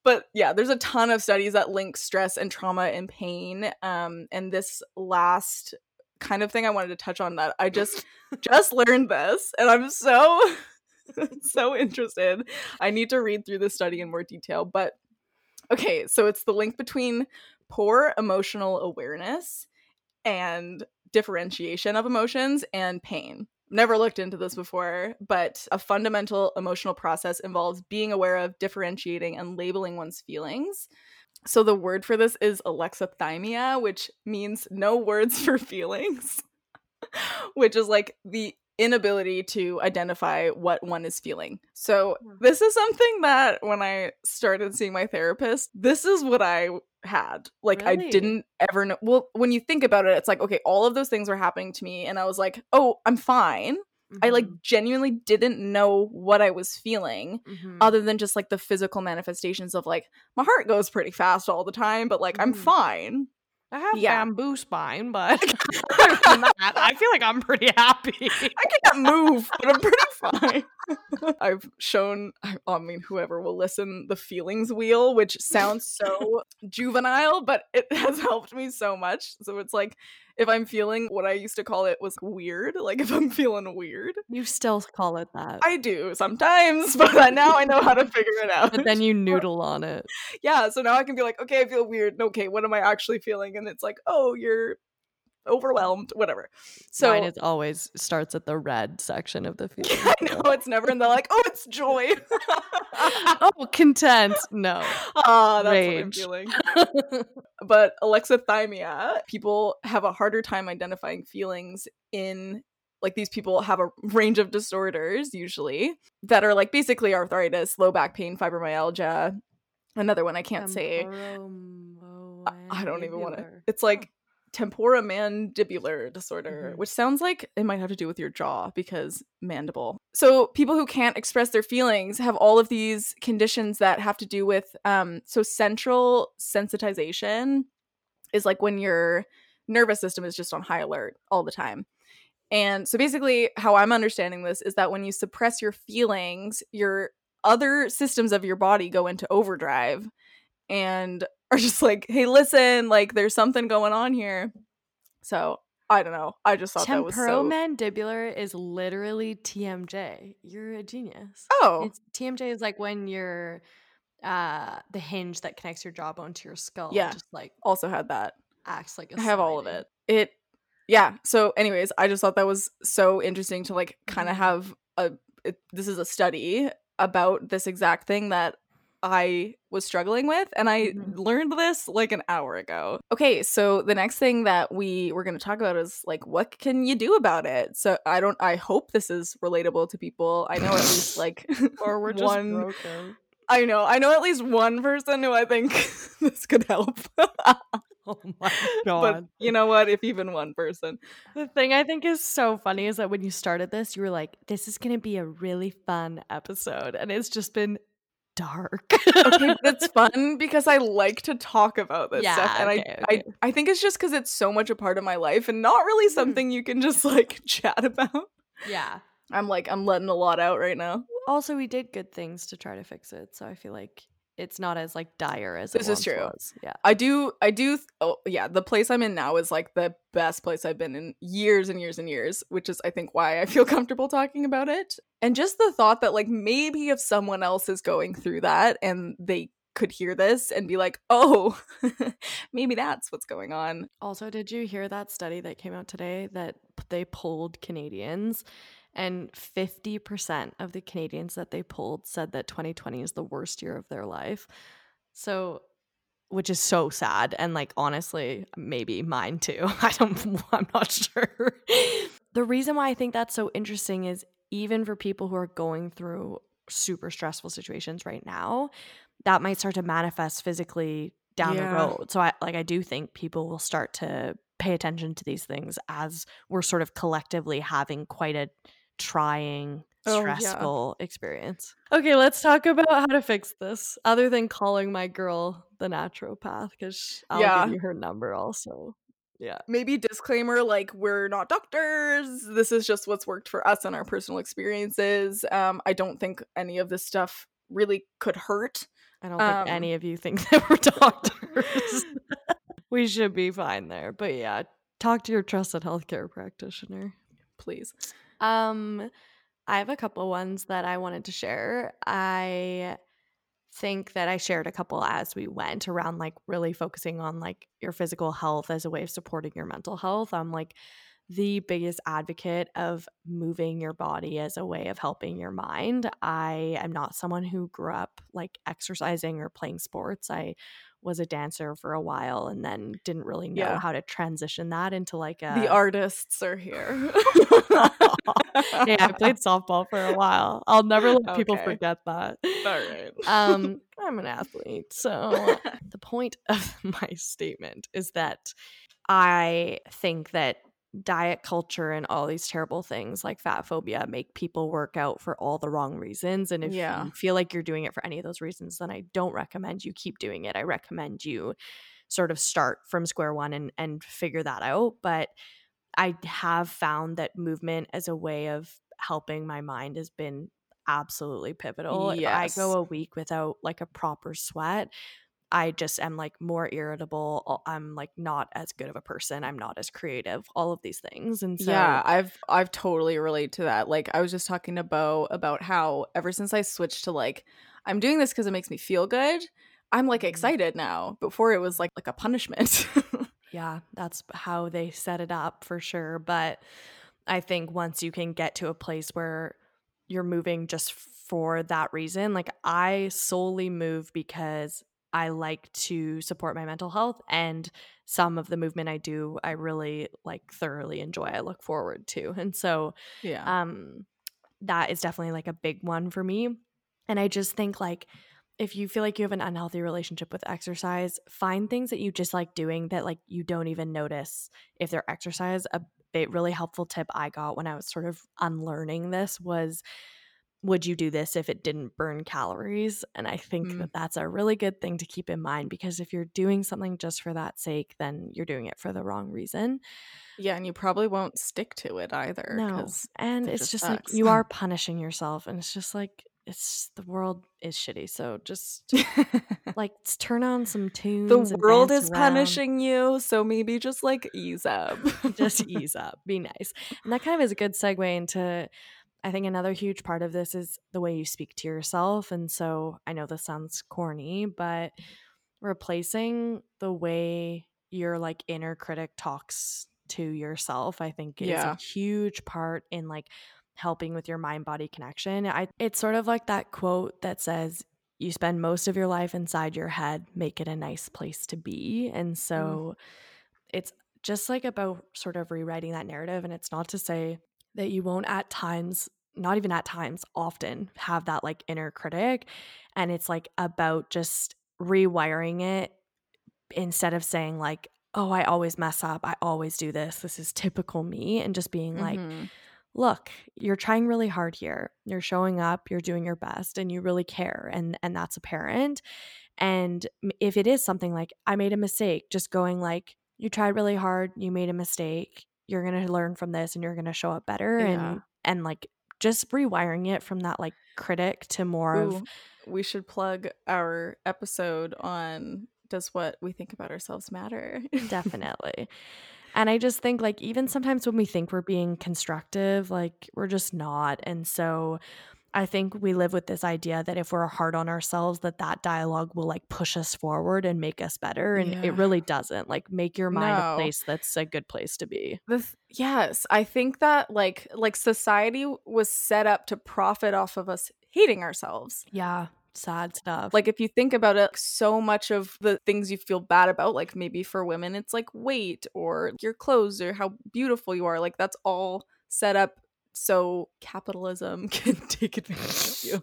but yeah, there's a ton of studies that link stress and trauma and pain. Um, and this last kind of thing I wanted to touch on that I just just learned this, and I'm so so interested. I need to read through the study in more detail, but okay, so it's the link between poor emotional awareness and differentiation of emotions and pain. Never looked into this before, but a fundamental emotional process involves being aware of differentiating and labeling one's feelings. So the word for this is alexithymia, which means no words for feelings, which is like the inability to identify what one is feeling. So this is something that when I started seeing my therapist, this is what I had. Like I didn't ever know. Well, when you think about it, it's like okay, all of those things were happening to me and I was like, "Oh, I'm fine." I like Mhm, genuinely didn't know what I was feeling mhm. other than just like the physical manifestations of like my heart goes pretty fast all the time, but like I'm Mhm. fine. I have yeah. bamboo spine, but that, I feel like I'm pretty happy. I can't move, but I'm pretty fine. I've shown, I mean, whoever will listen, the feelings wheel, which sounds so juvenile, but it has helped me so much. So it's like if I'm feeling what I used to call it was weird, like if I'm feeling weird, You still call it that. I do sometimes, but now I know how to figure it out. but then you noodle on it. yeah, so now I can be like, okay, I feel weird. Okay, what am I actually feeling? And it's like, oh, you're overwhelmed, whatever. So Mine is always starts at the red section of the feeling. I know it's never in the like, oh, it's joy. oh, content. No. Ah, that's what I'm Rage. feeling. But alexithymia, people have a harder time identifying feelings in like these people have a range of disorders usually that are like basically arthritis, low back pain, fibromyalgia. Another one I can't say. I don't even want to. It's like temporomandibular disorder, Mhm. which sounds like it might have to do with your jaw because mandible. So people who can't express their feelings have all of these conditions that have to do with um so central sensitization is like when your nervous system is just on high alert all the time. And so basically how I'm understanding this is that when you suppress your feelings, your other systems of your body go into overdrive and are just like, hey, listen, like there's something going on here. So I don't know. I just thought that was so. Temporomandibular is literally TMJ. You're a genius. Oh, It's TMJ is like when your uh the hinge that connects your jawbone to your skull Yeah. just like also had that. acts like a I have all of it. It, yeah. So, anyways, I just thought that was so interesting to like kind of have a. It, this is a study about this exact thing that I was struggling with, and I Mhm. learned this like an hour ago. Okay, so the next thing that we were going to talk about is like, what can you do about it? So I don't. I hope this is relatable to people. I know at least like Or we're just one. broken. I know. I know at least one person who I think this could help. Oh my god. but you know what? If even one person. The thing I think is so funny is that when you started this, you were like, this is going to be a really fun episode. And it's just been dark. Okay, it's fun because I like to talk about this stuff. And okay, I, okay. I I think it's just because it's so much a part of my life and not really Mhm. something you can just like chat about. yeah. I'm like, I'm letting a lot out right now. Also, we did good things to try to fix it. So I feel like it's not as like dire as This it is true. was. Yeah. I do, I do, oh, yeah, the place I'm in now is like the best place I've been in years and years and years, which is, I think, why I feel comfortable talking about it. And just the thought that, like, maybe if someone else is going through that and they could hear this and be like, oh, maybe that's what's going on. Also, did you hear that study that came out today that they polled Canadians And 50% of the Canadians that they polled said that 2020 is the worst year of their life. So, which is so sad. And like, honestly, maybe mine too. I don't, I'm not sure. the reason why I think that's so interesting is even for people who are going through super stressful situations right now, that might start to manifest physically down Yeah. the road. So I like I do think people will start to pay attention to these things as we're sort of collectively having quite a trying Oh, yeah. stressful experience. Okay, let's talk about how to fix this other than calling my girl the naturopath cuz I'll Yeah. give you her number also. Yeah. Maybe disclaimer like we're not doctors. This is just what's worked for us and our personal experiences. Um I don't think any of this stuff really could hurt. I don't Um, think any of you think that we're doctors. we should be fine there. But yeah, talk to your trusted healthcare practitioner. Please. Um, I have a couple ones that I wanted to share. I think that I shared a couple as we went around like really focusing on like your physical health as a way of supporting your mental health. I'm like the biggest advocate of moving your body as a way of helping your mind. I am not someone who grew up like exercising or playing sports. I was a dancer for a while and then didn't really know Yeah. how to transition that into like a the artists are here. yeah, I played softball for a while. I'll never let people Okay. forget that. All right. Um, I'm an athlete. So the point of my statement is that I think that diet culture and all these terrible things like fat phobia make people work out for all the wrong reasons. And if Yeah. you feel like you're doing it for any of those reasons, then I don't recommend you keep doing it. I recommend you sort of start from square one and and figure that out. But I have found that movement as a way of helping my mind has been absolutely pivotal. If I go a week without like a proper sweat, I just am like more irritable. I'm like not as good of a person. I'm not as creative. All of these things. And so yeah, I've I've totally relate to that. Like I was just talking to Bo about how ever since I switched to like I'm doing this because it makes me feel good. I'm like Mhm. excited now. Before it was like like a punishment. yeah, that's how they set it up for sure. But I think once you can get to a place where you're moving just for that reason, like I solely move because I like to support my mental health and some of the movement I do, I really like thoroughly enjoy. I look forward to. And so yeah. um that is definitely like a big one for me and i just think like if you feel like you have an unhealthy relationship with exercise find things that you just like doing that like you don't even notice if they're exercise a bit really helpful tip i got when i was sort of unlearning this was would you do this if it didn't burn calories and i think Mm. that that's a really good thing to keep in mind because if you're doing something just for that sake then you're doing it for the wrong reason yeah, and you probably won't stick to it either. no and it's just just like you are punishing yourself and it's just like it's the world is shitty so just like turn on some tunes the world is around. punishing you, so maybe just like ease up. just ease up be nice and that kind of is a good segue into i think another huge part of this is the way you speak to yourself and so i know this sounds corny but replacing the way your like inner critic talks to yourself i think is Yeah. a huge part in like helping with your mind body connection. I it's sort of like that quote that says you spend most of your life inside your head make it a nice place to be. And mm. so it's just like about sort of rewriting that narrative and it's not to say that you won't at times not even at times often have that like inner critic and it's like about just rewiring it instead of saying like oh i always mess up i always do this this is typical me and just being like Mhm. look you're trying really hard here you're showing up you're doing your best and you really care and and that's apparent and if it is something like i made a mistake just going like you tried really hard you made a mistake you're going to learn from this and you're going to show up better Yeah. and and like just rewiring it from that like critic to more Ooh, of we should plug our episode on does what we think about ourselves matter? definitely and i just think like even sometimes when we think we're being constructive like we're just not and so I think we live with this idea that if we're hard on ourselves that that dialogue will like push us forward and make us better and Yeah. it really doesn't. Like make your mind No. a place that's a good place to be. The th- yes, I think that like like society was set up to profit off of us hating ourselves. Yeah, sad stuff. Like if you think about it, so much of the things you feel bad about, like maybe for women, it's like weight or your clothes or how beautiful you are. Like that's all set up so capitalism can take advantage of you.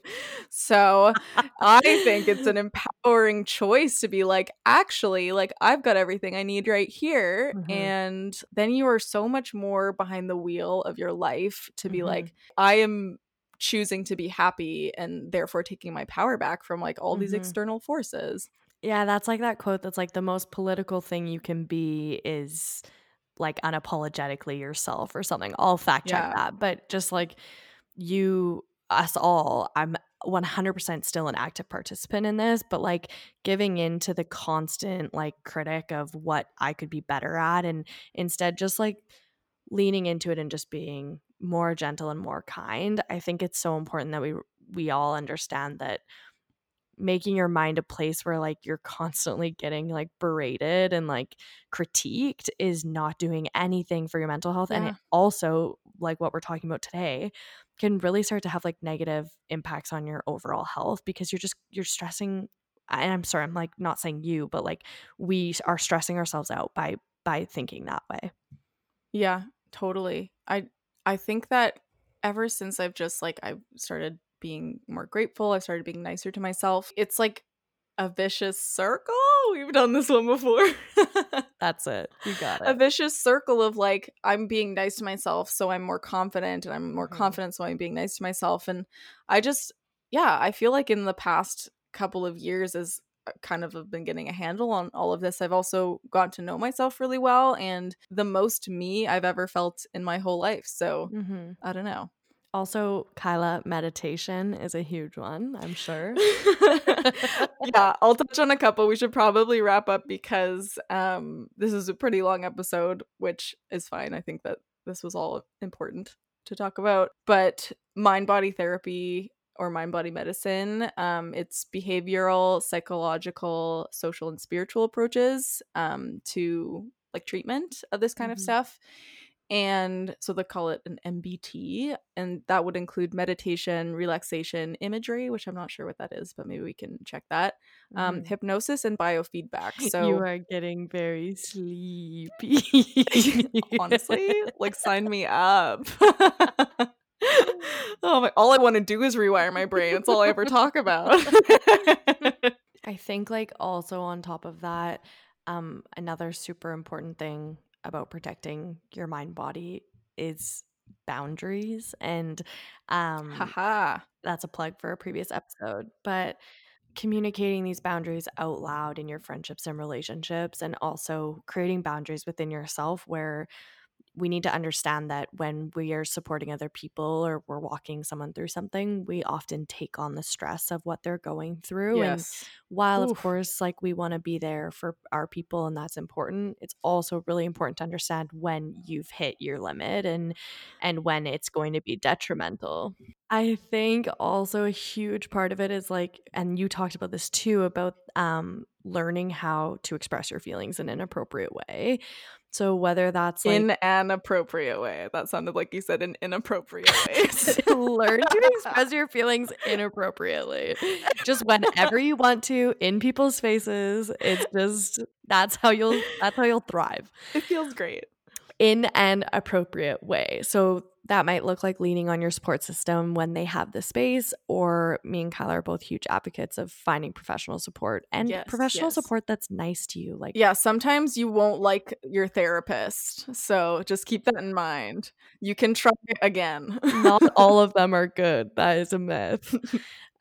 So I think it's an empowering choice to be like, actually, like I've got everything I need right here. Mhm. And then you are so much more behind the wheel of your life to be Mhm. like, I am choosing to be happy and therefore taking my power back from like all these Mhm. external forces. Yeah, that's like that quote that's like the most political thing you can be is like unapologetically yourself or something. I'll fact check Yeah. that. But just like you, us all, I'm 100% still an active participant in this, but like giving in to the constant like critic of what I could be better at and instead just like leaning into it and just being more gentle and more kind. I think it's so important that we we all understand that making your mind a place where like you're constantly getting like berated and like critiqued is not doing anything for your mental health and Yeah. it also like what we're talking about today can really start to have like negative impacts on your overall health because you're just you're stressing and I'm sorry I'm like not saying you but like we are stressing ourselves out by by thinking that way. Yeah, totally. I I think that ever since I've just like I've started being more grateful, I've started being nicer to myself. It's like a vicious circle. We've done this one before. That's it. You got a vicious circle of like I'm being nice to myself, so I'm more confident, and I'm more Mhm. confident, so I'm being nice to myself. And I just, yeah, I feel like in the past couple of years, as kind of have been getting a handle on all of this, I've also gotten to know myself really well, and the most me I've ever felt in my whole life. So hmm I don't know. Also, Kyla, meditation is a huge one, I'm sure. yeah, I'll touch on a couple. We should probably wrap up because um this is a pretty long episode, which is fine. I think that this was all important to talk about. But mind body therapy or mind body medicine, um, it's behavioral, psychological, social, and spiritual approaches um to like treatment of this kind of Mhm. stuff. And so they call it an MBT, and that would include meditation, relaxation, imagery, which I'm not sure what that is, but maybe we can check that. Um, Mhm. hypnosis and biofeedback. So you are getting very sleepy. honestly, like sign me up. oh my! All I want to do is rewire my brain. It's all I ever talk about. I think like also on top of that, um, another super important thing about protecting your mind body is boundaries and um Haha. that's a plug for a previous episode but communicating these boundaries out loud in your friendships and relationships and also creating boundaries within yourself where we need to understand that when we are supporting other people or we're walking someone through something we often take on the stress of what they're going through. And Yes. while of course like we want to be there for our people and that's important it's also really important to understand when you've hit your limit and and when it's going to be detrimental. I think also a huge part of it is like and you talked about this too about um learning how to express your feelings in an appropriate way so whether that's like in an appropriate way. That sounded like you said in inappropriate ways. learn to express your feelings inappropriately just whenever you want to in people's faces it's just that's how you'll that's how you'll thrive it feels great. In an appropriate way so that might look like leaning on your support system when they have the space or me and Kyla are both huge advocates of finding professional support and Yes, professional yes. support that's nice to you like Yeah, sometimes you won't like your therapist. So just keep that in mind. You can try it again. not all of them are good that is a myth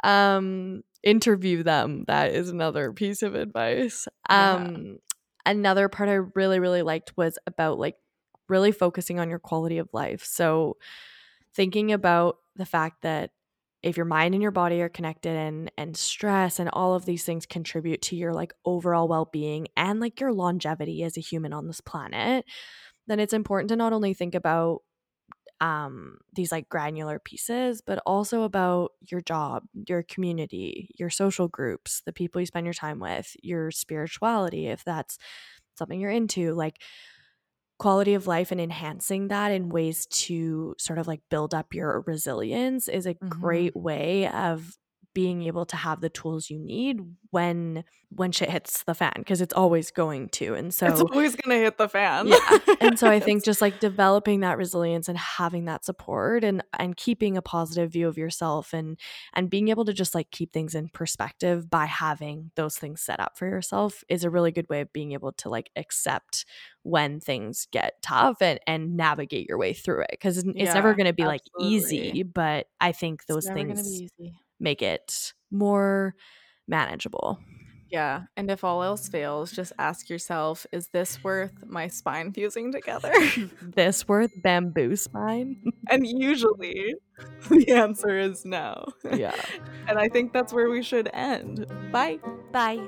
um interview them that is another piece of advice Yeah. um another part i really really liked was about like really focusing on your quality of life. So thinking about the fact that if your mind and your body are connected and and stress and all of these things contribute to your like overall well-being and like your longevity as a human on this planet then it's important to not only think about um, these like granular pieces, but also about your job, your community, your social groups, the people you spend your time with, your spirituality, if that's something you're into, like quality of life and enhancing that in ways to sort of like build up your resilience is a Mhm. great way of being able to have the tools you need when when shit hits the fan because it's always going to and so it's always gonna hit the fan. yeah and so i think just like developing that resilience and having that support and and keeping a positive view of yourself and and being able to just like keep things in perspective by having those things set up for yourself is a really good way of being able to like accept when things get tough and and navigate your way through it because it's, it's never going to be like easy but i think those it's never gonna things be easy. Make it more manageable Yeah, and if all else fails, just ask yourself: Is this worth my spine fusing together? this worth bamboo spine and usually, the answer is no. yeah And I think that's where we should end. Bye. bye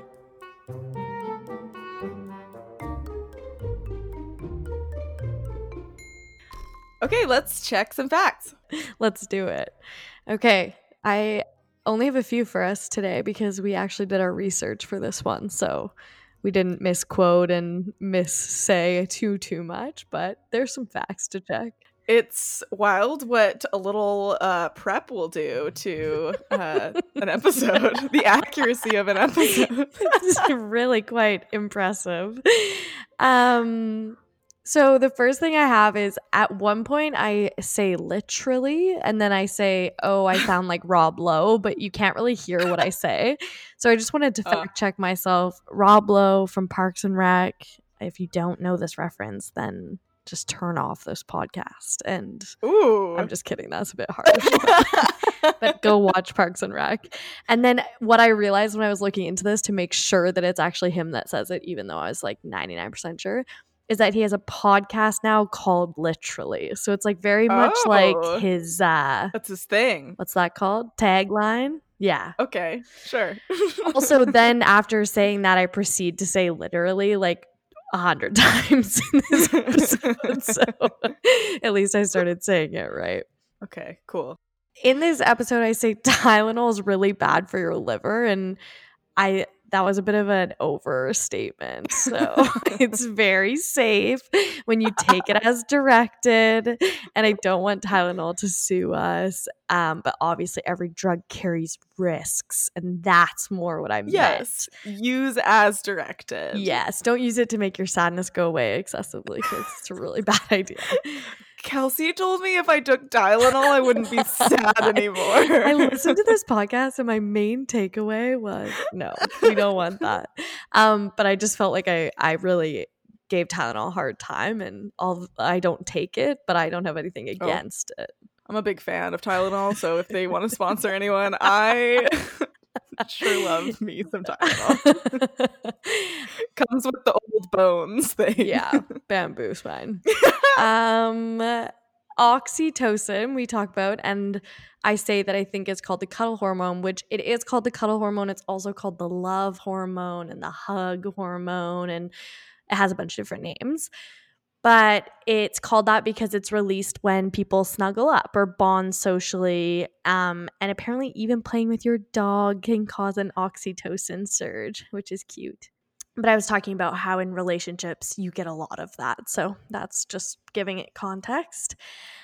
Okay, let's check some facts. Let's do it. Okay. I only have a few for us today because we actually did our research for this one. So we didn't misquote and miss say too too much, but there's some facts to check. It's wild what a little uh, prep will do to uh, an episode, the accuracy of an episode. it's really quite impressive. Um so the first thing I have is at one point I say literally and then I say, "Oh, I sound like Rob Lowe," but you can't really hear what I say. So I just wanted to Uh. fact check myself. Rob Lowe from Parks and Rec. If you don't know this reference, then just turn off this podcast and Ooh. I'm just kidding. That's a bit harsh. but go watch Parks and Rec. And then what I realized when I was looking into this to make sure that it's actually him that says it, even though I was like 99% sure, is that he has a podcast now called Literally. So it's like very much Oh. like his uh That's his thing. what's that called? Tagline? Yeah. Okay, sure. Also then after saying that I proceed to say literally like a hundred times in this episode. so at least I started saying it right. okay, cool. in this episode i say tylenol is really bad for your liver and i that was a bit of an overstatement so it's very safe when you take it as directed and i don't want tylenol to sue us um, but obviously every drug carries risks and that's more what i meant Yes, use as directed. yes don't use it to make your sadness go away excessively because it's a really bad idea Kelsey told me if I took Tylenol, I wouldn't be sad anymore. I listened to this podcast and my main takeaway was no, we don't want that. Um, but I just felt like I I really gave Tylenol a hard time and all I don't take it, but I don't have anything against it. I'm a big fan of Tylenol, so if they want to sponsor anyone, I sure love me sometimes. Comes with the old bones thing. yeah, bamboo spine. um oxytocin we talk about and I say that I think it's called the cuddle hormone, which it is called the cuddle hormone. It's also called the love hormone and the hug hormone and it has a bunch of different names. But it's called that because it's released when people snuggle up or bond socially. Um, and apparently, even playing with your dog can cause an oxytocin surge, which is cute. But I was talking about how in relationships you get a lot of that. So that's just giving it context.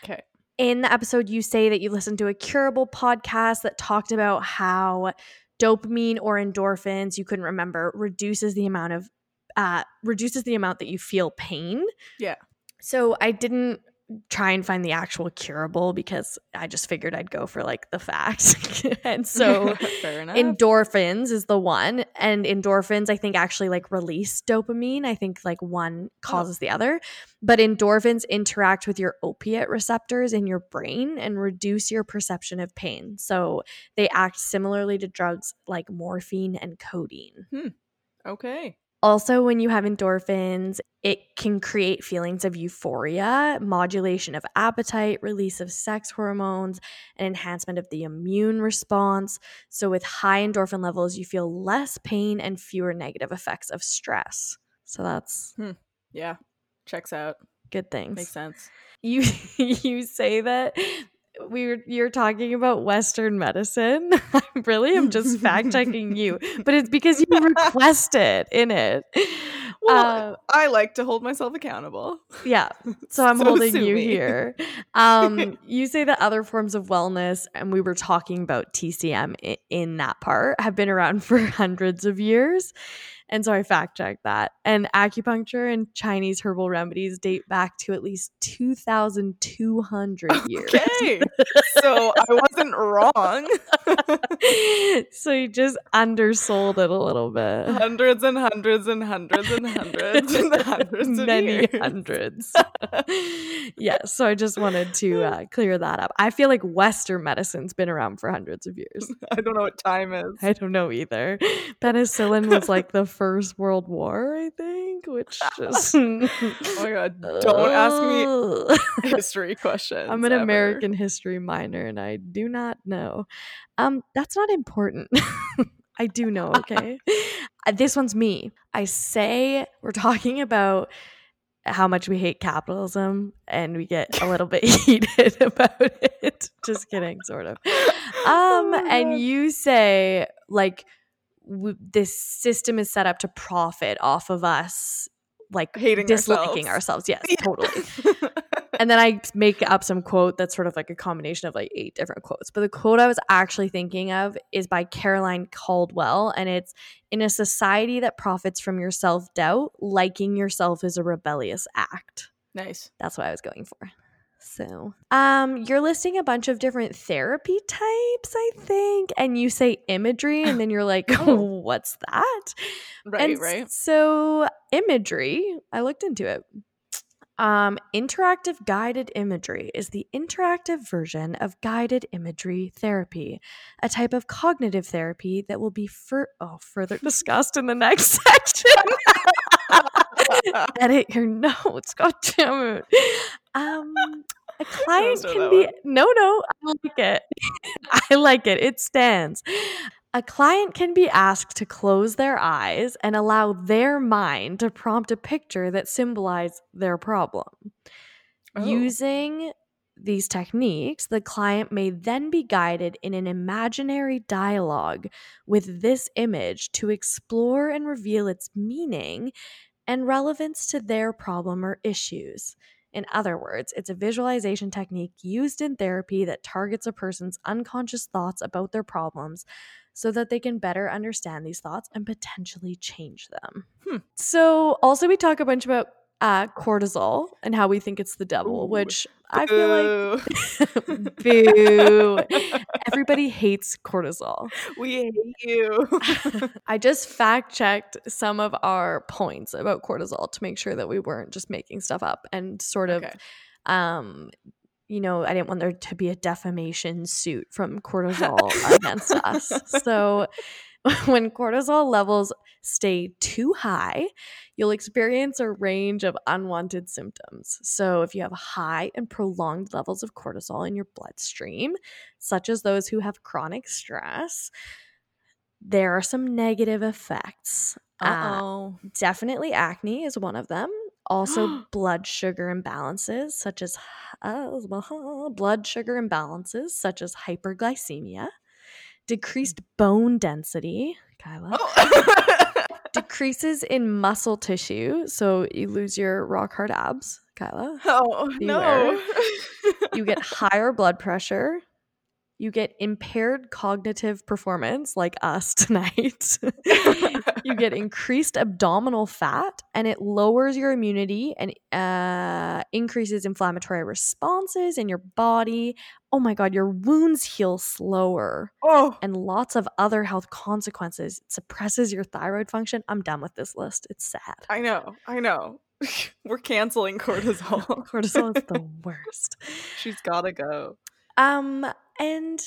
Okay. In the episode, you say that you listened to a curable podcast that talked about how dopamine or endorphins, you couldn't remember, reduces the amount of uh, reduces the amount that you feel pain. Yeah. So I didn't try and find the actual curable because I just figured I'd go for like the facts. and so fair endorphins is the one and endorphins i think actually like release dopamine i think like one causes the other but endorphins interact with your opiate receptors in your brain and reduce your perception of pain so they act similarly to drugs like morphine and codeine Hmm. okay. Also, when you have endorphins, it can create feelings of euphoria, modulation of appetite, release of sex hormones, and enhancement of the immune response. So, with high endorphin levels, you feel less pain and fewer negative effects of stress. So, that's hmm. Yeah. Checks out. good things. Makes sense. You you say that we were you're talking about Western medicine. Really, I really am just fact checking you, but it's because you requested in it. Well, uh, I like to hold myself accountable. Yeah, so I'm so holding you me. here. Um, you say that other forms of wellness, and we were talking about TCM in, in that part, have been around for hundreds of years. And so I fact checked that. And acupuncture and Chinese herbal remedies date back to at least 2,200 years. Okay. so I wasn't wrong. so you just undersold it a little bit. Hundreds and hundreds and hundreds and hundreds and hundreds Many years. hundreds. yeah. So I just wanted to uh, clear that up. I feel like Western medicine's been around for hundreds of years. I don't know what time is. I don't know either. Penicillin was like the First World War, I think, which just oh my god, don't ask me history questions. I'm an ever. American history minor and I do not know. Um that's not important. I do know, okay? Uh, this one's me. I say we're talking about how much we hate capitalism and we get a little bit heated about it. Just kidding, sort of. Um oh and you say like w- this system is set up to profit off of us like hating disliking ourselves. ourselves. Yes, yeah. totally. and then I make up some quote that's sort of like a combination of like eight different quotes. But the quote I was actually thinking of is by Caroline Caldwell, and it's in a society that profits from your self doubt, liking yourself is a rebellious act. Nice. That's what I was going for. So, um, you're listing a bunch of different therapy types, I think, and you say imagery, and then you're like, oh. "What's that?" Right, and right. So, imagery, I looked into it. Um, interactive guided imagery is the interactive version of guided imagery therapy, a type of cognitive therapy that will be fur- oh, further discussed in the next section. Edit your notes. God damn it. Um, a client can be one. no, no. I like it. I like it. It stands. A client can be asked to close their eyes and allow their mind to prompt a picture that symbolizes their problem. Oh. Using these techniques, the client may then be guided in an imaginary dialogue with this image to explore and reveal its meaning and relevance to their problem or issues. In other words, it's a visualization technique used in therapy that targets a person's unconscious thoughts about their problems so that they can better understand these thoughts and potentially change them. Hmm. So, also, we talk a bunch about uh, cortisol and how we think it's the devil, Ooh, which I feel like boo. Everybody hates cortisol. We hate you. I just fact checked some of our points about cortisol to make sure that we weren't just making stuff up and sort of okay. um you know, I didn't want there to be a defamation suit from cortisol against us. So when cortisol levels stay too high, you'll experience a range of unwanted symptoms. So, if you have high and prolonged levels of cortisol in your bloodstream, such as those who have chronic stress, there are some negative effects. Uh-oh. Uh, definitely acne is one of them. Also, blood sugar imbalances, such as uh, blood sugar imbalances, such as hyperglycemia decreased bone density, Kyla. Oh. decreases in muscle tissue, so you lose your rock hard abs, Kyla. Oh Beware. no! you get higher blood pressure. You get impaired cognitive performance, like us tonight. you get increased abdominal fat, and it lowers your immunity and uh, increases inflammatory responses in your body. Oh my God, your wounds heal slower. Oh. And lots of other health consequences. It suppresses your thyroid function. I'm done with this list. It's sad. I know. I know. We're canceling cortisol. cortisol is the worst. She's got to go. Um, and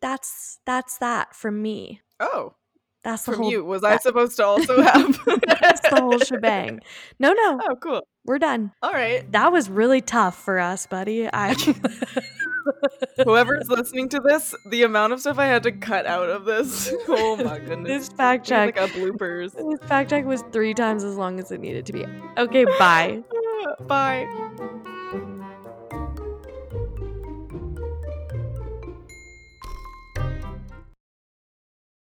that's that's that from me. Oh, that's the from whole. you. Was that, I supposed to also have? that's the whole shebang. No, no. Oh, cool. We're done. All right. That was really tough for us, buddy. I. Whoever's listening to this, the amount of stuff I had to cut out of this. Oh my goodness. This fact check. Like a bloopers. This fact check was three times as long as it needed to be. Okay, bye. Bye.